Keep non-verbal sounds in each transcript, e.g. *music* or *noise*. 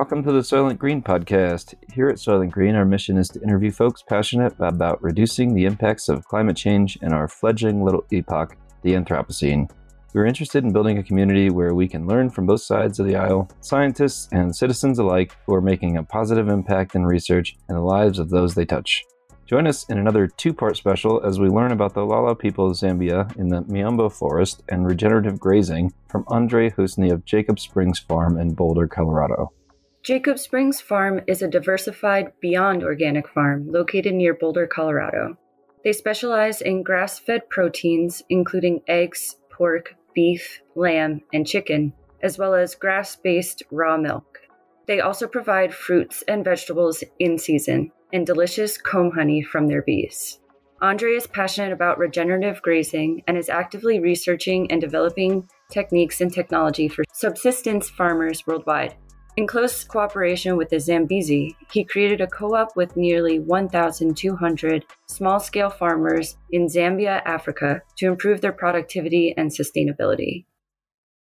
Welcome to the Soylent Green podcast. Here at Soylent Green, our mission is to interview folks passionate about reducing the impacts of climate change in our fledgling little epoch, the Anthropocene. We're interested in building a community where we can learn from both sides of the aisle, scientists and citizens alike who are making a positive impact in research and the lives of those they touch. Join us in another two part special as we learn about the Lala people of Zambia in the Miombo Forest and regenerative grazing from Andre Houssney of Jacob Springs Farm in Boulder, Colorado. Jacob Springs Farm is a diversified, beyond organic farm located near Boulder, Colorado. They specialize in grass fed proteins, including eggs, pork, beef, lamb, and chicken, as well as grass based raw milk. They also provide fruits and vegetables in season and delicious comb honey from their bees. Andre is passionate about regenerative grazing and is actively researching and developing techniques and technology for subsistence farmers worldwide. In close cooperation with the Zambeezi, he created a co op with nearly 1,200 small scale farmers in Zambia, Africa, to improve their productivity and sustainability.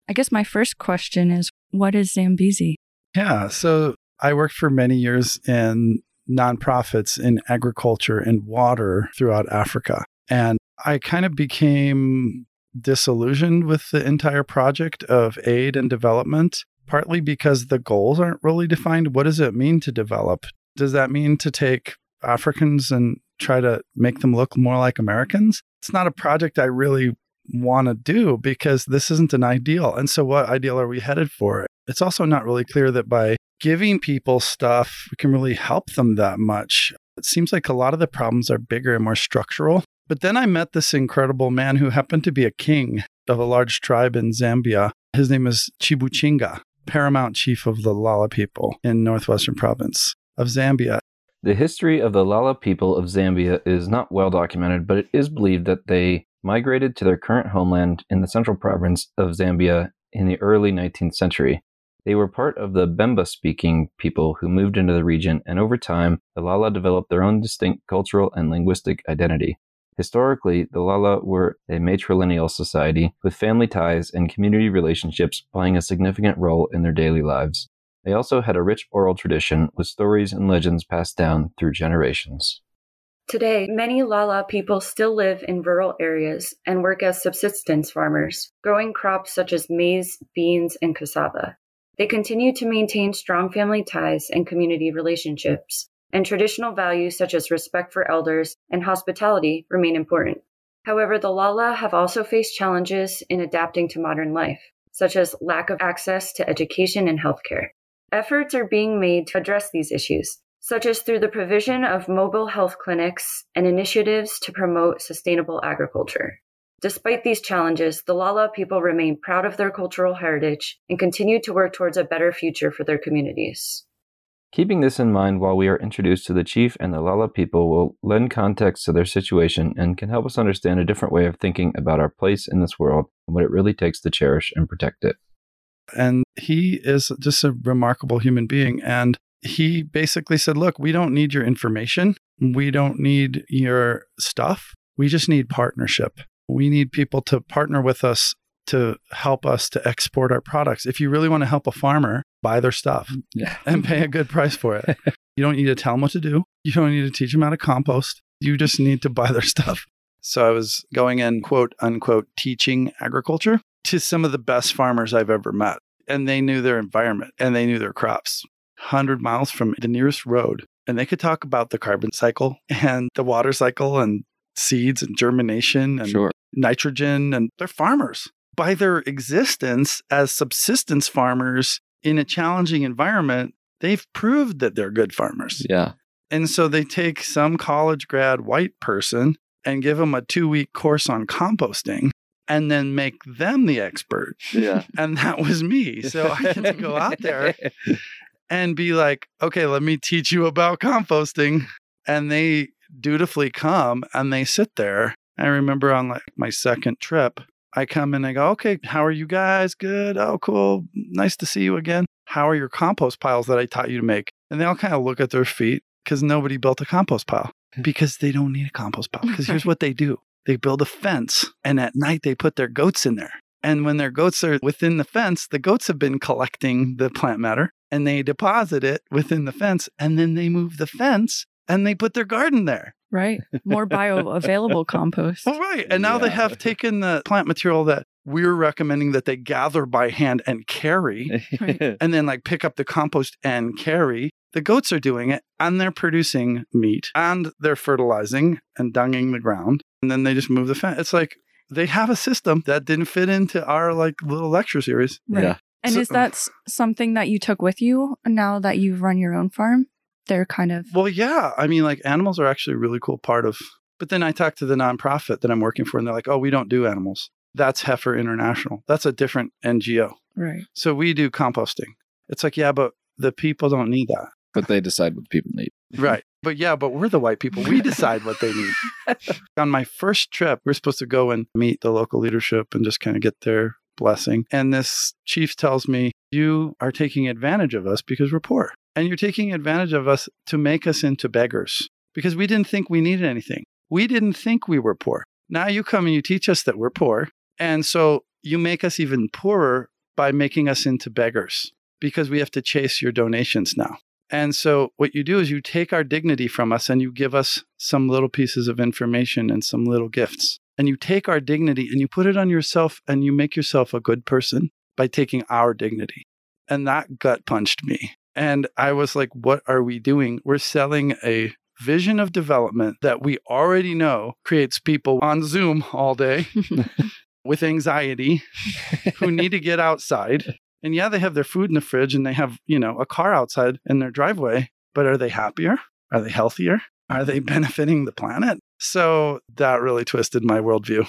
I guess my first question is what is Zambeezi? Yeah, so I worked for many years in nonprofits in agriculture and water throughout Africa. And I kind of became disillusioned with the entire project of aid and development partly because the goals aren't really defined. What does it mean to develop? Does that mean to take Africans and try to make them look more like Americans? It's not a project I really want to do because this isn't an ideal. And so, what ideal are we headed for? It's also not really clear that by giving people stuff, we can really help them that much. It seems like a lot of the problems are bigger and more structural. But then I met this incredible man who happened to be a king of a large tribe in Zambia. His name is Chibuchinga paramount chief of the Lala people in northwestern province of Zambia. The history of the Lala people of Zambia is not well documented, but it is believed that they migrated to their current homeland in the central province of Zambia in the early 19th century. They were part of the Bemba speaking people who moved into the region, and over time, the Lala developed their own distinct cultural and linguistic identity. Historically, the Lala were a matrilineal society with family ties and community relationships playing a significant role in their daily lives. They also had a rich oral tradition with stories and legends passed down through generations. Today, many Lala people still live in rural areas and work as subsistence farmers, growing crops such as maize, beans, and cassava. They continue to maintain strong family ties and community relationships, and traditional values such as respect for elders and hospitality remain important. However, the Lala have also faced challenges in adapting to modern life, such as lack of access to education and healthcare. Efforts are being made to address these issues, such as through the provision of mobile health clinics and initiatives to promote sustainable agriculture. Despite these challenges, the Lala people remain proud of their cultural heritage and continue to work towards a better future for their communities. Keeping this in mind while we are introduced to the chief and the Lala people will lend context to their situation and can help us understand a different way of thinking about our place in this world and what it really takes to cherish and protect it. And he is just a remarkable human being. And he basically said, Look, we don't need your information. We don't need your stuff. We just need partnership. We need people to partner with us to help us to export our products. If you really want to help a farmer, buy their stuff mm, yeah. *laughs* and pay a good price for it. *laughs* you don't need to tell them what to do. You don't need to teach them how to compost. You just need to buy their *laughs* stuff. So I was going in, quote unquote, teaching agriculture to some of the best farmers I've ever met. And they knew their environment and they knew their crops. 100 miles from the nearest road. And they could talk about the carbon cycle and the water cycle and seeds and germination and sure. nitrogen. And they're farmers by their existence as subsistence farmers in a challenging environment, they've proved that they're good farmers. Yeah. And so they take some college grad white person and give them a two week course on composting and then make them the expert. Yeah. *laughs* And that was me. So I had to go out there *laughs* and be like, okay, let me teach you about composting. And they dutifully come and they sit there. I remember on like my second trip, I come and I go, okay, how are you guys? Good. Oh, cool. Nice to see you again. How are your compost piles that I taught you to make? And they all kind of look at their feet because nobody built a compost pile hmm. because they don't need a compost pile. Because here's *laughs* what they do they build a fence and at night they put their goats in there. And when their goats are within the fence, the goats have been collecting the plant matter and they deposit it within the fence and then they move the fence and they put their garden there. Right. More bioavailable *laughs* compost. Oh, right. And now they have taken the plant material that we're recommending that they gather by hand and carry Right. *laughs* and then like pick up the compost and carry. The goats are doing it and they're producing meat and they're fertilizing and dunging the ground. And then they just move the fence. It's like they have a system that didn't fit into our like little lecture series. Right. Yeah. And So- is that something that you took with you now that you've run your own farm? They're kind of Well, yeah. I mean, like animals are actually a really cool part of. But then I talked to the nonprofit that I'm working for, and they're like, "Oh, we don't do animals. That's Heifer International. That's a different NGO. right. So we do composting." It's like, yeah, but the people don't need that, but they decide what people need. right? But yeah, but we're the white people. We decide what they need. *laughs* On my first trip, we are supposed to go and meet the local leadership and just kind of get their blessing. And this chief tells me, You are taking advantage of us because we're poor. And you're taking advantage of us to make us into beggars because we didn't think we needed anything. We didn't think we were poor. Now you come and you teach us that we're poor. And so you make us even poorer by making us into beggars because we have to chase your donations now. And so what you do is you take our dignity from us and you give us some little pieces of information and some little gifts. And you take our dignity and you put it on yourself and you make yourself a good person by taking our dignity. And that gut punched me. And I was like, what are we doing? We're selling a vision of development that we already know creates people on Zoom all day *laughs* with anxiety who need to get outside. And yeah, they have their food in the fridge and they have, you know, a car outside in their driveway, but are they happier? Are they healthier? Are they *laughs* benefiting the planet? So that really twisted my worldview.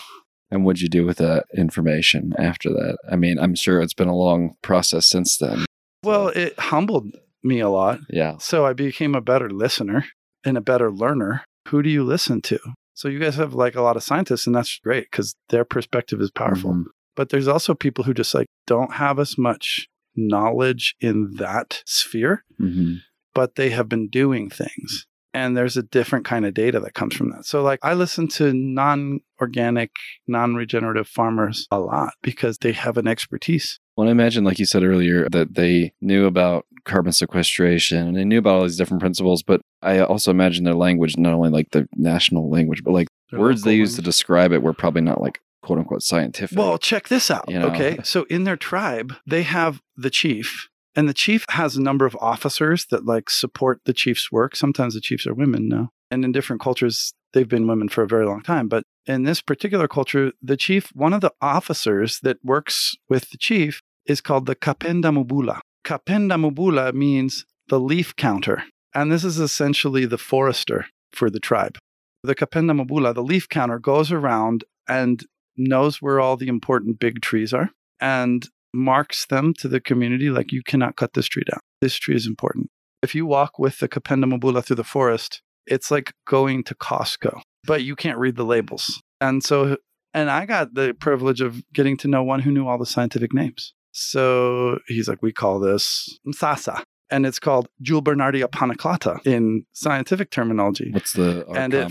And what'd you do with that information after that? I mean, I'm sure it's been a long process since then. Well, it humbled me a lot. Yeah. So I became a better listener and a better learner. Who do you listen to? So you guys have like a lot of scientists, and that's great because their perspective is powerful. Mhm. But there's also people who just like don't have as much knowledge in that sphere, Mhm. but they have been doing things. And there's a different kind of data that comes from that. So, like, I listen to non organic, non regenerative farmers a lot because they have an expertise. Well, I imagine, like you said earlier, that they knew about carbon sequestration and they knew about all these different principles. But I also imagine their language, not only like the national language, but like Their words they use to describe it were probably not like quote unquote scientific. Well, check this out. You know? Okay. So in their tribe, they have the chief, and the chief has a number of officers that like support the chief's work. Sometimes the chiefs are women now. And in different cultures, they've been women for a very long time. But in this particular culture, the chief, one of the officers that works with the chief is called the Kapenda mobula. Kapenda mobula means the leaf counter. And this is essentially the forester for the tribe. The Kapenda mobula, the leaf counter, goes around and knows where all the important big trees are and marks them to the community like you cannot cut this tree down. This tree is important. If you walk with the Kapenda mobula through the forest, it's like going to Costco, but you can't read the labels. And so, and I got the privilege of getting to know one who knew all the scientific names. So he's like, we call this Msasa. And it's called Julbernardia paniculata in scientific terminology what's the and it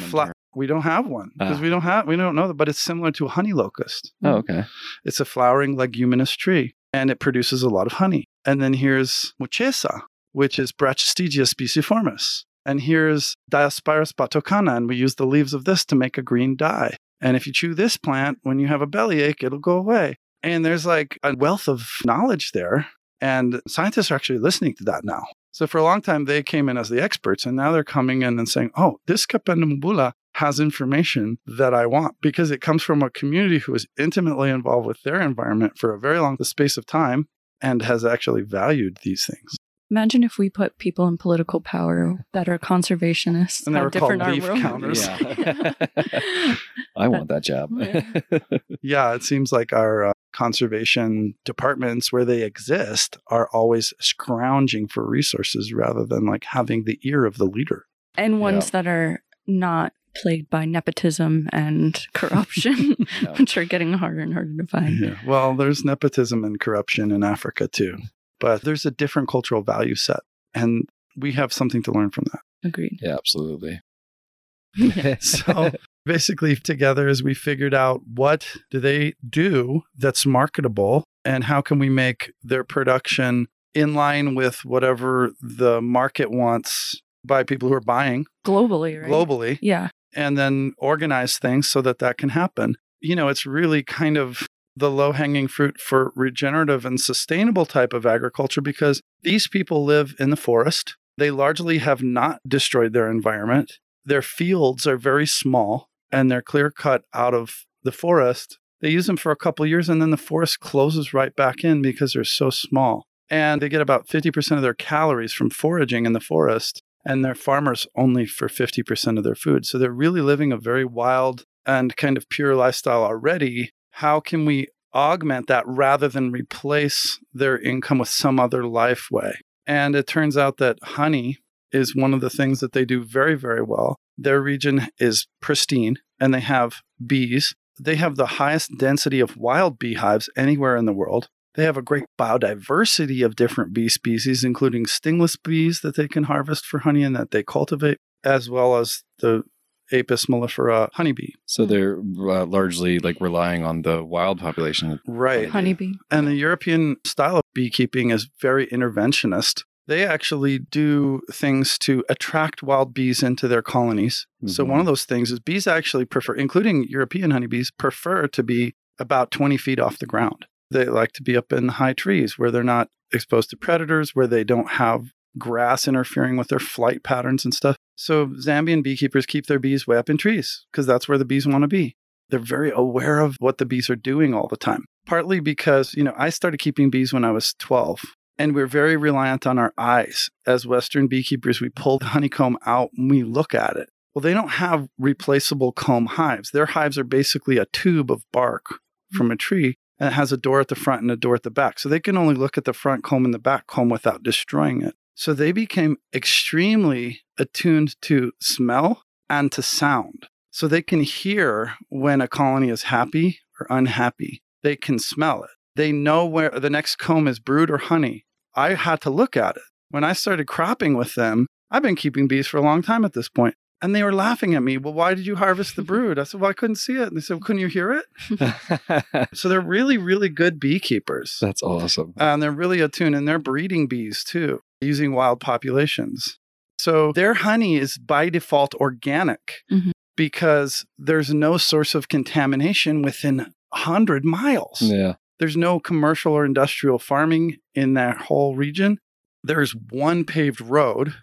we don't have one because Ah. we don't have we don't know that but it's similar to a honey locust Oh, okay. it's a flowering leguminous tree and it produces a lot of honey and then here's muchesa which is brachystegia spiciformis and here's diospyros batocana and we use the leaves of this to make a green dye and if you chew this plant when you have a bellyache it'll go away and there's like a wealth of knowledge there and scientists are actually listening to that now so for a long time, they came in as the experts, and now they're coming in and saying, "Oh, this Kapenda has information that I want because it comes from a community who is intimately involved with their environment for a very long space of time and has actually valued these things." Imagine if we put people in political power that are conservationists. And they how were called different leaf counters. Yeah. *laughs* I want that job. Yeah. *laughs* Yeah, it seems like our uh, conservation departments, where they exist, are always scrounging for resources rather than like having the ear of the leader. and ones that are not plagued by nepotism and *laughs* corruption, No. which are getting harder and harder to find. Yeah. Well, there's nepotism and corruption in Africa too, but there's a different cultural value set, and we have something to learn from that. Agreed. yeah, absolutely. *laughs* So basically, together, as we figured out what do they do that's marketable, and how can we make their production in line with whatever the market wants by people who are buying Globally, right? globally Yeah. and then organize things so that that can happen. You know, it's really kind of the low hanging fruit for regenerative and sustainable type of agriculture because these people live in the forest. They largely have not destroyed their environment. Their fields are very small and they're clear cut out of the forest. They use them for a couple years and then the forest closes right back in because they're so small. And they get about 50% of their calories from foraging in the forest and they're farmers only for 50% of their food. So they're really living a very wild and kind of pure lifestyle already. How can we augment that rather than replace their income with some other life way? And it turns out that honey is one of the things that they do very, very well. Their region is pristine and they have bees. They have the highest density of wild beehives anywhere in the world. They have a great biodiversity of different bee species, including stingless bees that they can harvest for honey and that they cultivate, as well as the Apis mellifera honeybee. So they're uh, largely like relying on the wild population. Right. Honeybee. And the European style of beekeeping is very interventionist. They actually do things to attract wild bees into their colonies. So, Mhm. one of those things is bees actually prefer, including European honeybees, prefer to be about 20 feet off the ground. They like to be up in high trees where they're not exposed to predators, where they don't have grass interfering with their flight patterns and stuff. So, Zambian beekeepers keep their bees way up in trees because that's where the bees want to be they're very aware of what the bees are doing all the time. Partly because, you know, I started keeping bees when I was 12, and we're very reliant on our eyes. As Western beekeepers, we pull the honeycomb out and we look at it. Well, they don't have replaceable comb hives. Their hives are basically a tube of bark mm. from a tree, and it has a door at the front and a door at the back. So they can only look at the front comb and the back comb without destroying it. So they became extremely attuned to smell and to sound. So they can hear when a colony is happy or unhappy. They can smell it. They know where the next comb is brood or honey. I had to look at it. When I started cropping with them, I've been keeping bees for a long time at this point, And they were laughing at me. Well, why did you harvest the brood? I said, Well, I couldn't see it. And they said, well, Couldn't you hear it? *laughs* So they're really, really good beekeepers. That's awesome. And they're really attuned and they're breeding bees too, using wild populations. So their honey is by default organic Mhm. because there's no source of contamination within 100 miles. Yeah. There's no commercial or industrial farming in that whole region. There's one paved road.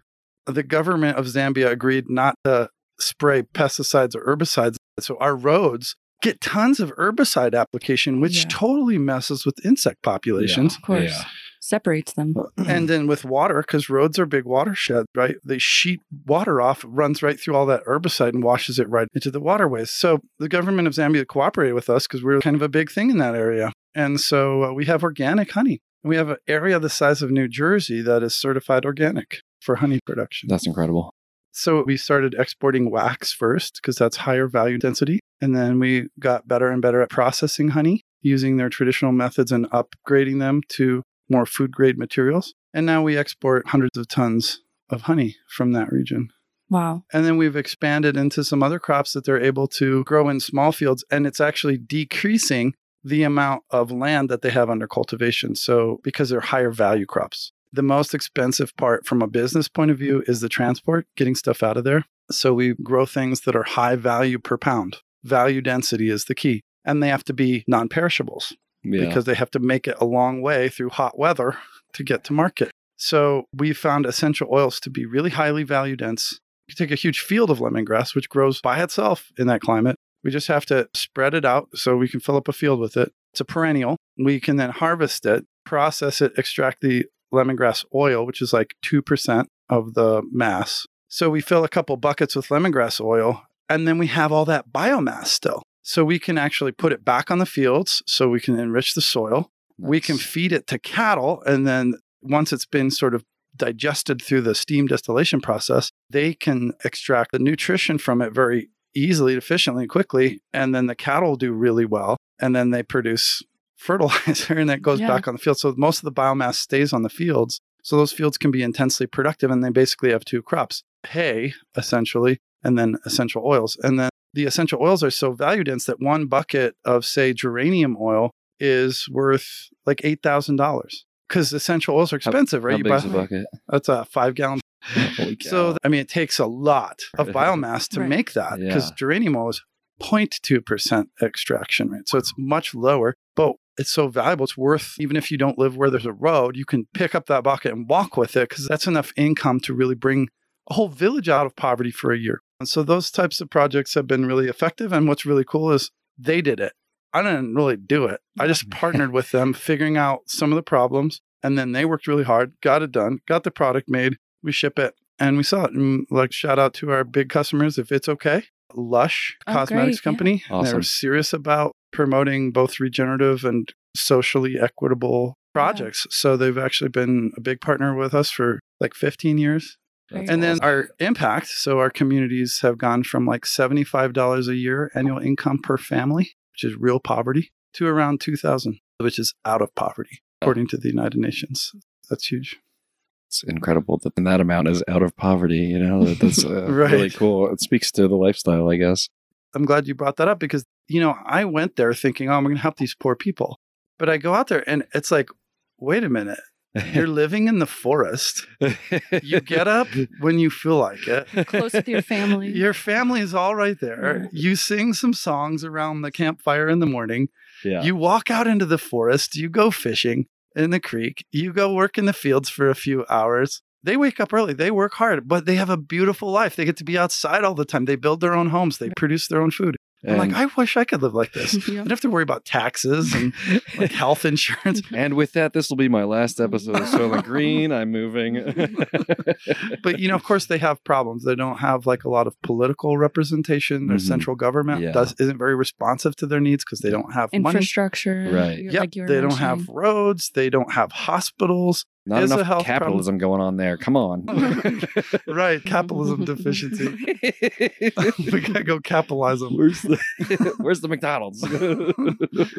The government of Zambia agreed not to spray pesticides or herbicides. So our roads get tons of herbicide application, which Yeah. totally messes with insect populations. Of course. Yeah. Separates them. *clears throat* And then with water, because roads are big watersheds, right? They sheet water off, runs right through all that herbicide and washes it right into the waterways. So the government of Zambia cooperated with us because we're kind of a big thing in that area. And so uh, we have organic honey. We have an area the size of New Jersey that is certified organic for honey production. That's incredible. So we started exporting wax first because that's higher value density. And then we got better and better at processing honey using their traditional methods and upgrading them to more food grade materials. And now we export hundreds of tons of honey from that region. Wow. And then we've expanded into some other crops that they're able to grow in small fields. And it's actually decreasing the amount of land that they have under cultivation. So, because they're higher value crops. The most expensive part from a business point of view is the transport, getting stuff out of there. So, we grow things that are high value per pound. Value density is the key. And they have to be non perishables Yeah. because they have to make it a long way through hot weather *laughs* to get to market. So we found essential oils to be really highly value dense. You take a huge field of lemongrass, which grows by itself in that climate. We just have to spread it out so we can fill up a field with it. It's a perennial. We can then harvest it, process it, extract the lemongrass oil, which is like 2% of the mass. So we fill a couple buckets with lemongrass oil, and then we have all that biomass still. So we can actually put it back on the fields so we can enrich the soil. We can feed it to cattle. And then once it's been sort of digested through the steam distillation process, they can extract the nutrition from it very easily, efficiently, and quickly. And then the cattle do really well. And then they produce *laughs* fertilizer and that goes Yeah. back on the field. So most of the biomass stays on the fields. So those fields can be intensely productive and they basically have two crops hay, essentially, and then essential oils. And then the essential oils are so value dense that one bucket of, say, geranium oil is worth like $8,000. because essential oils are expensive, right? How You big's the buy- bucket? That's a five gallon. *laughs* So, I mean, it takes a lot of biomass to Right. make that because Yeah. geranium oil is 0.2% extraction rate. So it's much lower, but it's so valuable. It's worth, even if you don't live where there's a road, you can pick up that bucket and walk with it because that's enough income to really bring a whole village out of poverty for a year. And so those types of projects have been really effective. And what's really cool is they did it. I didn't really do it. I just mm-hmm. partnered with them, figuring out some of the problems. And then they worked really hard, got it done, got the product made. We ship it and we sell it. And like, shout out to our big customers if it's okay. Lush Oh, Cosmetics great, yeah. Company. They're serious about promoting both regenerative and socially equitable projects. So they've actually been a big partner with us for like 15 years. That's And then our impact, so our communities have gone from like $75 a year annual income per family, which is real poverty, to around 2000, which is out of poverty, according to the United Nations. That's huge. it's incredible that that amount is out of poverty. You know, that's *laughs* uh, Right. really cool. It speaks to the lifestyle, I guess. I'm glad you brought that up because, you know, I went there thinking, oh, I'm going to help these poor people. But I go out there and it's like, wait a minute. You're *laughs* living in the forest. You get up when you feel like it. Close with your family. Your family is all right there. You sing some songs around the campfire in the morning. yeah. You walk out into the forest. You go fishing in the creek. You go work in the fields for a few hours. They wake up early. They work hard, but they have a beautiful life. They get to be outside all the time. They build their own homes. They produce their own food. I'm like, I wish I could live like this. *laughs* I don't have to worry about taxes and like *laughs* health insurance. *laughs* And with that, this will be my last episode of Soylent Green. I'm moving. But you know, of course, they have problems. They don't have like a lot of political representation. Their Mhm. central government Yeah. does isn't very responsive to their needs because they don't have money. Infrastructure. Right. you're- Yep, like they don't have roads. They don't have hospitals. Not Is enough capitalism going on there. Come on. *laughs* Right, capitalism deficiency. *laughs* we gotta go capitalize them. Where's the *laughs* Where's the McDonald's?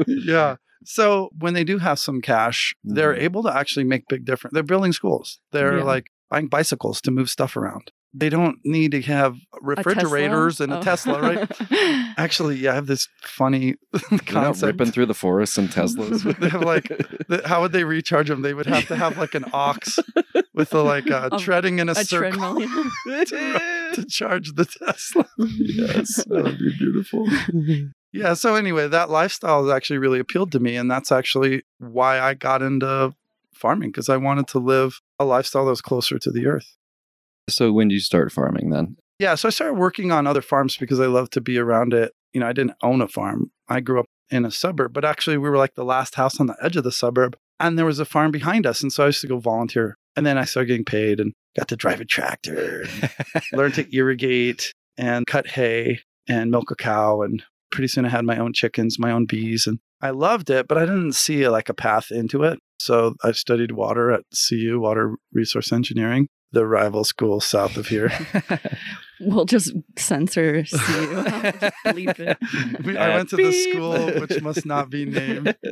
yeah. So when they do have some cash, they're Mhm. able to actually make big difference. They're building schools. They're Yeah. like buying bicycles to move stuff around. They don't need to have A refrigerators and a Oh. Tesla, right? *laughs* Actually, yeah, I have this funny *laughs* They're not concept. ripping through the forests and Teslas. *laughs* They have, like, the- how would they recharge them? They would have to have like an ox with a like uh, A- treading in a, a circle treadmill. to charge the Tesla. yes, that would be beautiful. Yeah. So anyway, that lifestyle has actually really appealed to me, and that's actually why I got into farming because I wanted to live a lifestyle that was closer to the earth. So when did you start farming then? Yeah. So I started working on other farms because I love to be around it. You know, I didn't own a farm. I grew up in a suburb, but actually we were like the last house on the edge of the suburb, and there was a farm behind us, and so I used to go volunteer, and then I started getting paid and got to drive a tractor, *laughs* learn to irrigate and cut hay and milk a cow and pretty soon I had my own chickens, my own bees and I loved it, but I didn't see like a path into it. So I studied water at CU, Water Resource Engineering, the rival school south of here. *laughs* We'll just censor you. *laughs* Bleep it. We- I uh, went to the school which must not be named. *laughs*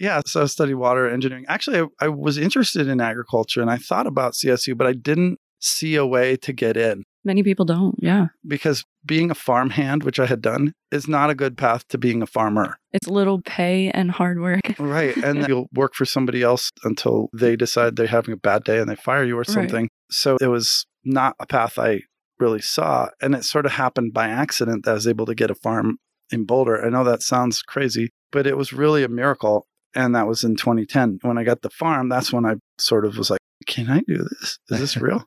Yeah, so I studied water engineering. Actually, I, I was interested in agriculture and I thought about CSU, but I didn't see a way to get in. Many people don't. Yeah. because being a farmhand, which I had done, is not a good path to being a farmer. It's little pay and hard work. Right. And *laughs* you'll work for somebody else until they decide they're having a bad day and they fire you or Right. something. So it was not a path I really saw. And it sort of happened by accident that I was able to get a farm in Boulder. I know that sounds crazy, but it was really a miracle. And that was in 2010. When I got the farm, that's when I sort of was like, can I do this? Is this *laughs* real?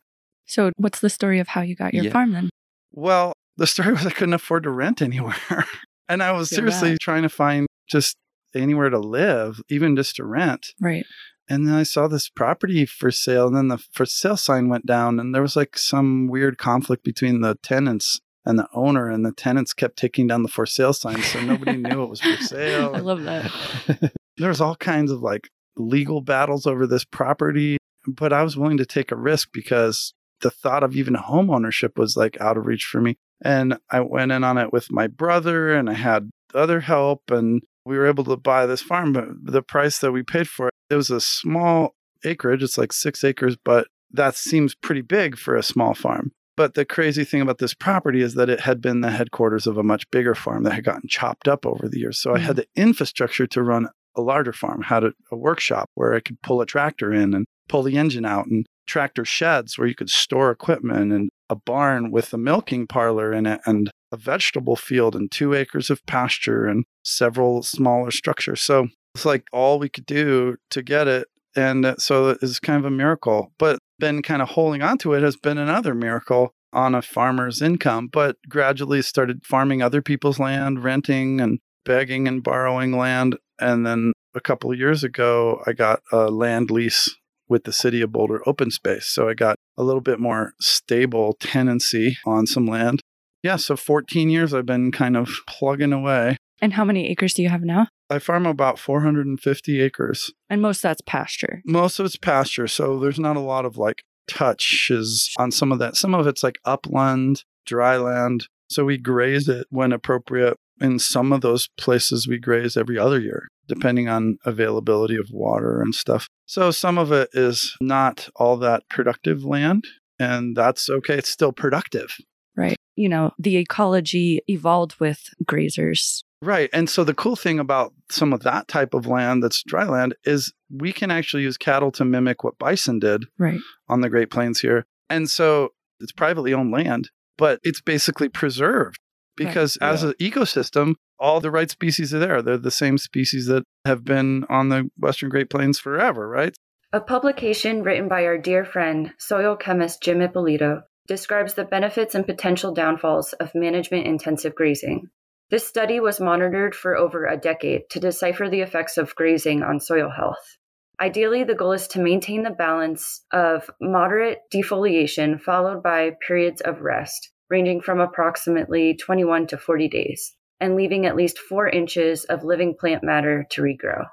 So, what's the story of how you got your Yeah. farm then? Well, the story was I couldn't afford to rent anywhere. *laughs* and I was Feel seriously that. trying to find just anywhere to live, even just to rent. Right. And then I saw this property for sale, and then the for sale sign went down, and there was like some weird conflict between the tenants and the owner, and the tenants kept taking down the for sale sign, so nobody knew it was for *laughs* sale. I love that. *laughs* there was all kinds of like legal battles over this property, but I was willing to take a risk because the thought of even home ownership was like out of reach for me. And I went in on it with my brother and I had other help and we were able to buy this farm, but the price that we paid for it, it was a small acreage. It's like six acres, but that seems pretty big for a small farm. But the crazy thing about this property is that it had been the headquarters of a much bigger farm that had gotten chopped up over the years. So I had mm. the infrastructure to run a larger farm, had a, a workshop where I could pull a tractor in and pull the engine out and tractor sheds where you could store equipment and a barn with a milking parlor in it and a vegetable field and two acres of pasture and several smaller structures. So it's like all we could do to get it. And uh, so it's kind of a miracle. But then kind of holding on to it has been another miracle on a farmer's income, but gradually started farming other people's land, renting and begging and borrowing land. And then a couple of years ago, I got a land lease with the city of Boulder open space. So I got a little bit more stable tenancy on some land. Yeah, so 14 years I've been kind of plugging away. And how many acres do you have now? I farm about 450 acres. And most of that's pasture. Most of it's pasture. So there's not a lot of like touches on some of that. Some of it's like upland, dry land. So we graze it when appropriate. In some of those places, we graze every other year, depending on availability of water and stuff. So some of it is not all that productive land, and that's okay. It's still productive. Right. You know, the ecology evolved with grazers. Right. And so the cool thing about some of that type of land that's dry land is we can actually use cattle to mimic what bison did Right. on the Great Plains here. And so it's privately owned land, but it's basically preserved Right. because as an ecosystem, all the right species are there. They're the same species that have been on the Western Great Plains forever, right? A publication written by our dear friend, soil chemist Jim Ippolito, describes the benefits and potential downfalls of management intensive grazing. This study was monitored for over a decade to decipher the effects of grazing on soil health. Ideally, the goal is to maintain the balance of moderate defoliation followed by periods of rest, ranging from approximately 21 to 40 days, and leaving at least 4 inches of living plant matter to regrow.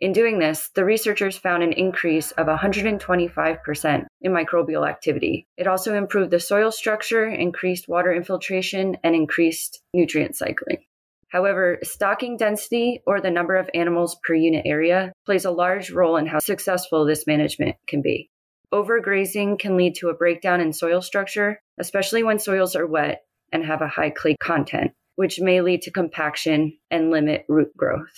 In doing this, the researchers found an increase of 125% in microbial activity. It also improved the soil structure, increased water infiltration, and increased nutrient cycling. However, stocking density or the number of animals per unit area plays a large role in how successful this management can be. Overgrazing can lead to a breakdown in soil structure, especially when soils are wet and have a high clay content, which may lead to compaction and limit root growth.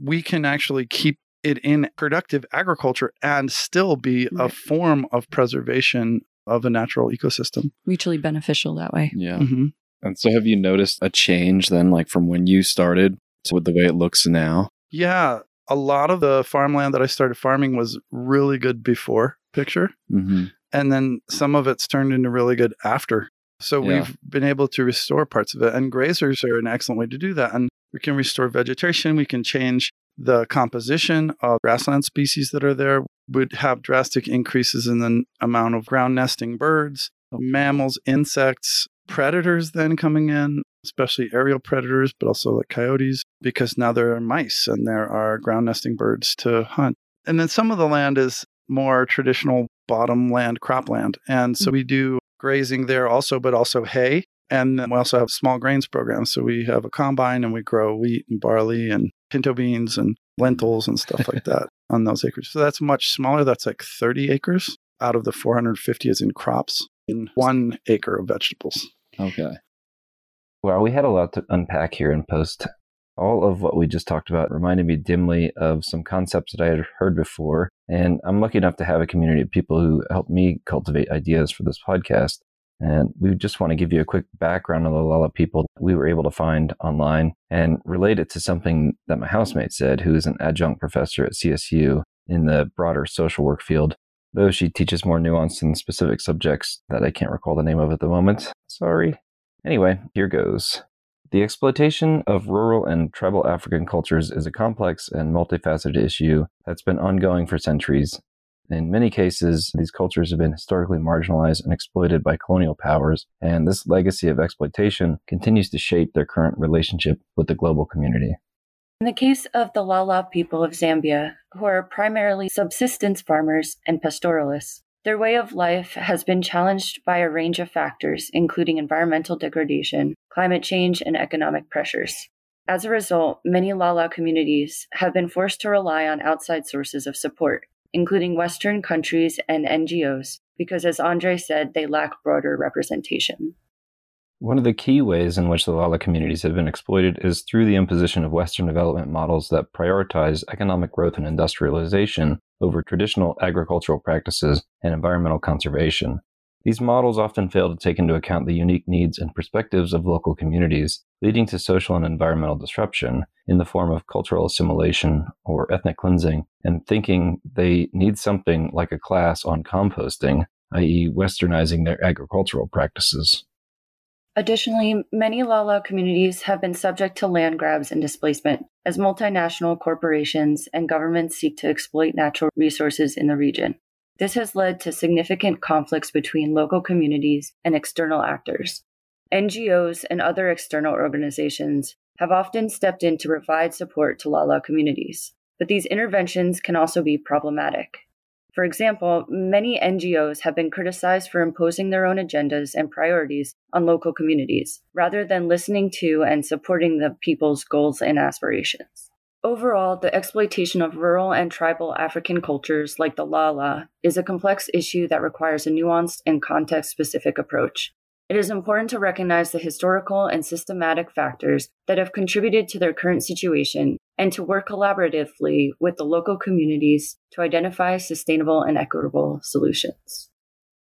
We can actually keep it in productive agriculture and still be a form of preservation of a natural ecosystem. Mutually beneficial that way. Yeah. hmm And so have you noticed a change then, like from when you started to with the way it looks now? Yeah, a lot of the farmland that I started farming was really good before picture, Mm-hmm. and then some of it's turned into really good after. So Yeah. we've been able to restore parts of it, and grazers are an excellent way to do that. And we can restore vegetation. We can change the composition of grassland species that are there. Would have drastic increases in the amount of ground nesting birds, oh. mammals, insects, predators then coming in, especially aerial predators, but also like coyotes, because now there are mice and there are ground nesting birds to hunt. And then some of the land is more traditional bottom land, cropland. And so hmm. we do grazing there also, but also hay. And then we also have small grains programs. So we have a combine and we grow wheat and barley and pinto beans and lentils and stuff like *laughs* that on those acres. So that's much smaller. That's like 30 acres out of the 450 is in crops in one acre of vegetables. Okay. Well, we had a lot to unpack here in post. All of what we just talked about reminded me dimly of some concepts that I had heard before. And I'm lucky enough to have a community of people who help me cultivate ideas for this podcast. And we just want to give you a quick background on the Lala people we were able to find online and relate it to something that my housemate said, who is an adjunct professor at CSU in the broader social work field. Though she teaches more nuanced and specific subjects that I can't recall the name of at the moment. Sorry. Anyway, here goes. The exploitation of rural and tribal African cultures is a complex and multifaceted issue that's been ongoing for centuries. In many cases, these cultures have been historically marginalized and exploited by colonial powers, and this legacy of exploitation continues to shape their current relationship with the global community. In the case of the Lala people of Zambia, who are primarily subsistence farmers and pastoralists, their way of life has been challenged by a range of factors, including environmental degradation, climate change, and economic pressures. As a result, many Lala communities have been forced to rely on outside sources of support, including Western countries and NGOs, because as Andre said, they lack broader representation. One of the key ways in which the Lala communities have been exploited is through the imposition of Western development models that prioritize economic growth and industrialization over traditional agricultural practices and environmental conservation. These models often fail to take into account the unique needs and perspectives of local communities, leading to social and environmental disruption in the form of cultural assimilation or ethnic cleansing, and thinking they need something like a class on composting, i.e., westernizing their agricultural practices. Additionally, many Lala communities have been subject to land grabs and displacement as multinational corporations and governments seek to exploit natural resources in the region. This has led to significant conflicts between local communities and external actors. NGOs and other external organizations have often stepped in to provide support to Lala communities, but these interventions can also be problematic. For example, many NGOs have been criticized for imposing their own agendas and priorities on local communities, rather than listening to and supporting the people's goals and aspirations. Overall, the exploitation of rural and tribal African cultures like the Lala is a complex issue that requires a nuanced and context specific approach. It is important to recognize the historical and systematic factors that have contributed to their current situation and to work collaboratively with the local communities to identify sustainable and equitable solutions.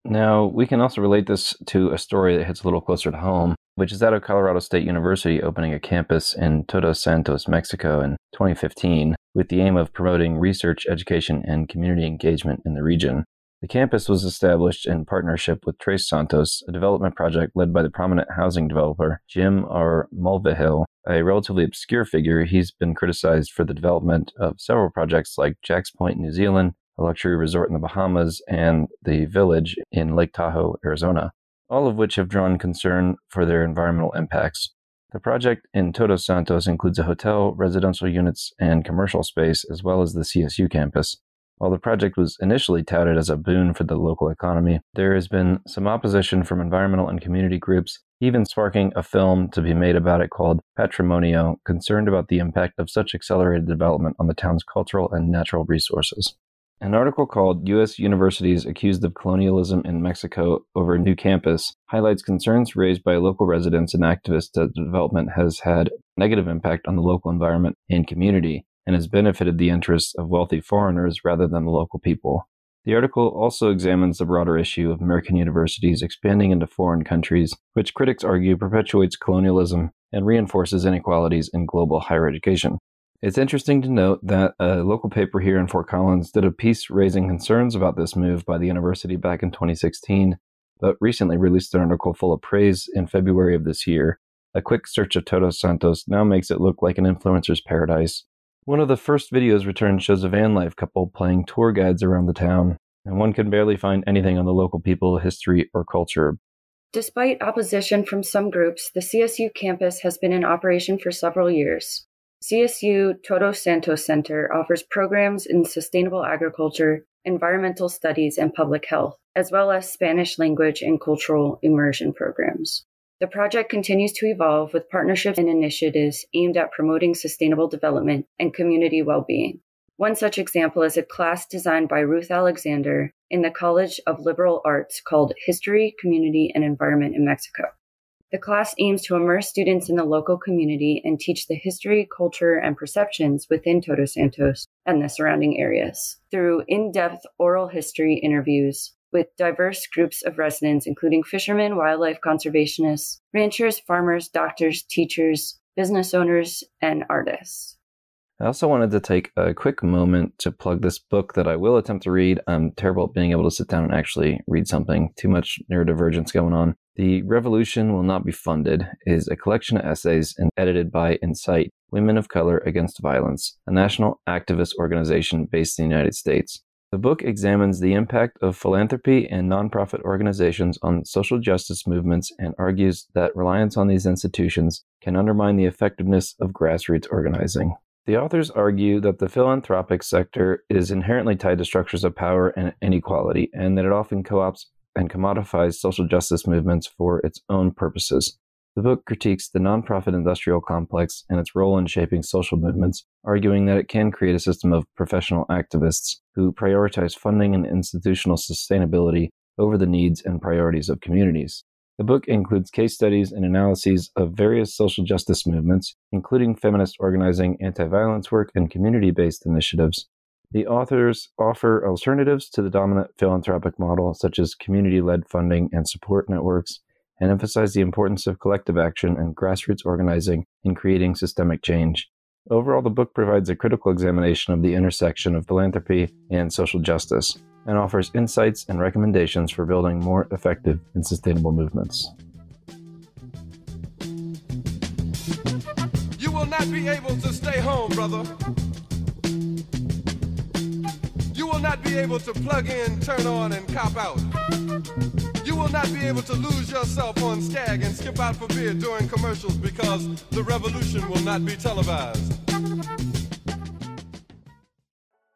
Now, we can also relate this to a story that hits a little closer to home, which is that of Colorado State University opening a campus in Todos Santos, Mexico in 2015, with the aim of promoting research, education, and community engagement in the region. The campus was established in partnership with Tres Santos, a development project led by the prominent housing developer Jim R. Mulvihill, a relatively obscure figure. He's been criticized for the development of several projects like Jack's Point, New Zealand, a luxury resort in the Bahamas, and the Village in Lake Tahoe, Arizona, all of which have drawn concern for their environmental impacts. The project in Todos Santos includes a hotel, residential units, and commercial space, as well as the CSU campus. While the project was initially touted as a boon for the local economy, there has been some opposition from environmental and community groups, even sparking a film to be made about it called Patrimonio, concerned about the impact of such accelerated development on the town's cultural and natural resources. An article called U.S. Universities Accused of Colonialism in Mexico Over a New Campus highlights concerns raised by local residents and activists that development has had negative impact on the local environment and community, and has benefited the interests of wealthy foreigners rather than the local people. The article also examines the broader issue of American universities expanding into foreign countries, which critics argue perpetuates colonialism and reinforces inequalities in global higher education. It's interesting to note that a local paper here in Fort Collins did a piece raising concerns about this move by the university back in 2016, but recently released an article full of praise in February of this year. A quick search of Todos Santos now makes it look like an influencer's paradise, one of the first videos returned shows a van life couple playing tour guides around the town, and one can barely find anything on the local people, history, or culture. Despite opposition from some groups, the CSU campus has been in operation for several years. CSU Todos Santos Center offers programs in sustainable agriculture, environmental studies, and public health, as well as Spanish language and cultural immersion programs. The project continues to evolve with partnerships and initiatives aimed at promoting sustainable development and community well being. One such example is a class designed by Ruth Alexander in the College of Liberal Arts called History, Community, and Environment in Mexico. The class aims to immerse students in the local community and teach the history, culture, and perceptions within Todos Santos and the surrounding areas through in depth oral history interviews, with diverse groups of residents, including fishermen, wildlife conservationists, ranchers, farmers, doctors, teachers, business owners, and artists. I also wanted to take a quick moment to plug this book that I will attempt to read. I'm terrible at being able to sit down and actually read something. Too much neurodivergence going on. The Revolution Will Not Be Funded is a collection of essays and edited by Incite, Women of Color Against Violence, a national activist organization based in the United States. The book examines the impact of philanthropy and nonprofit organizations on social justice movements and argues that reliance on these institutions can undermine the effectiveness of grassroots organizing. The authors argue that the philanthropic sector is inherently tied to structures of power and inequality, and that it often co opts and commodifies social justice movements for its own purposes. The book critiques the nonprofit industrial complex and its role in shaping social movements, arguing that it can create a system of professional activists who prioritize funding and institutional sustainability over the needs and priorities of communities. The book includes case studies and analyses of various social justice movements, including feminist organizing, anti violence work, and community based initiatives. The authors offer alternatives to the dominant philanthropic model, such as community led funding and support networks, and emphasize the importance of collective action and grassroots organizing in creating systemic change. Overall, the book provides a critical examination of the intersection of philanthropy and social justice and offers insights and recommendations for building more effective and sustainable movements. You will not be able to stay home, brother. Not be able to plug in, turn on, and cop out. You will not be able to lose yourself on Skag and skip out for beer during commercials because the revolution will not be televised.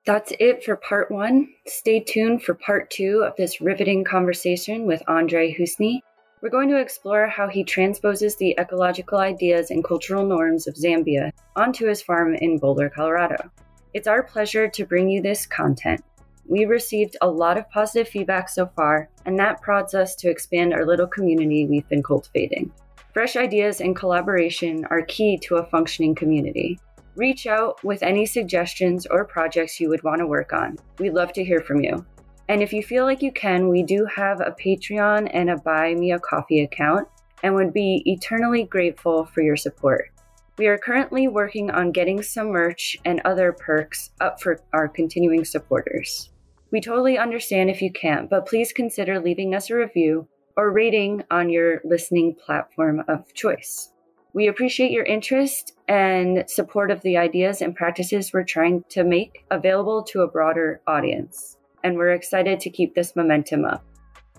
That's it for part one. Stay tuned for part two of this riveting conversation with Andre Houssney. We're going to explore how he transposes the ecological ideas and cultural norms of Zambia onto his farm in Boulder, Colorado. It's our pleasure to bring you this content. We received a lot of positive feedback so far, and that prods us to expand our little community we've been cultivating. Fresh ideas and collaboration are key to a functioning community. Reach out with any suggestions or projects you would want to work on. We'd love to hear from you. And if you feel like you can, we do have a Patreon and a Buy Me a Coffee account and would be eternally grateful for your support. We are currently working on getting some merch and other perks up for our continuing supporters. We totally understand if you can't, but please consider leaving us a review or rating on your listening platform of choice. We appreciate your interest and support of the ideas and practices we're trying to make available to a broader audience. And we're excited to keep this momentum up.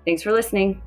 Thanks for listening.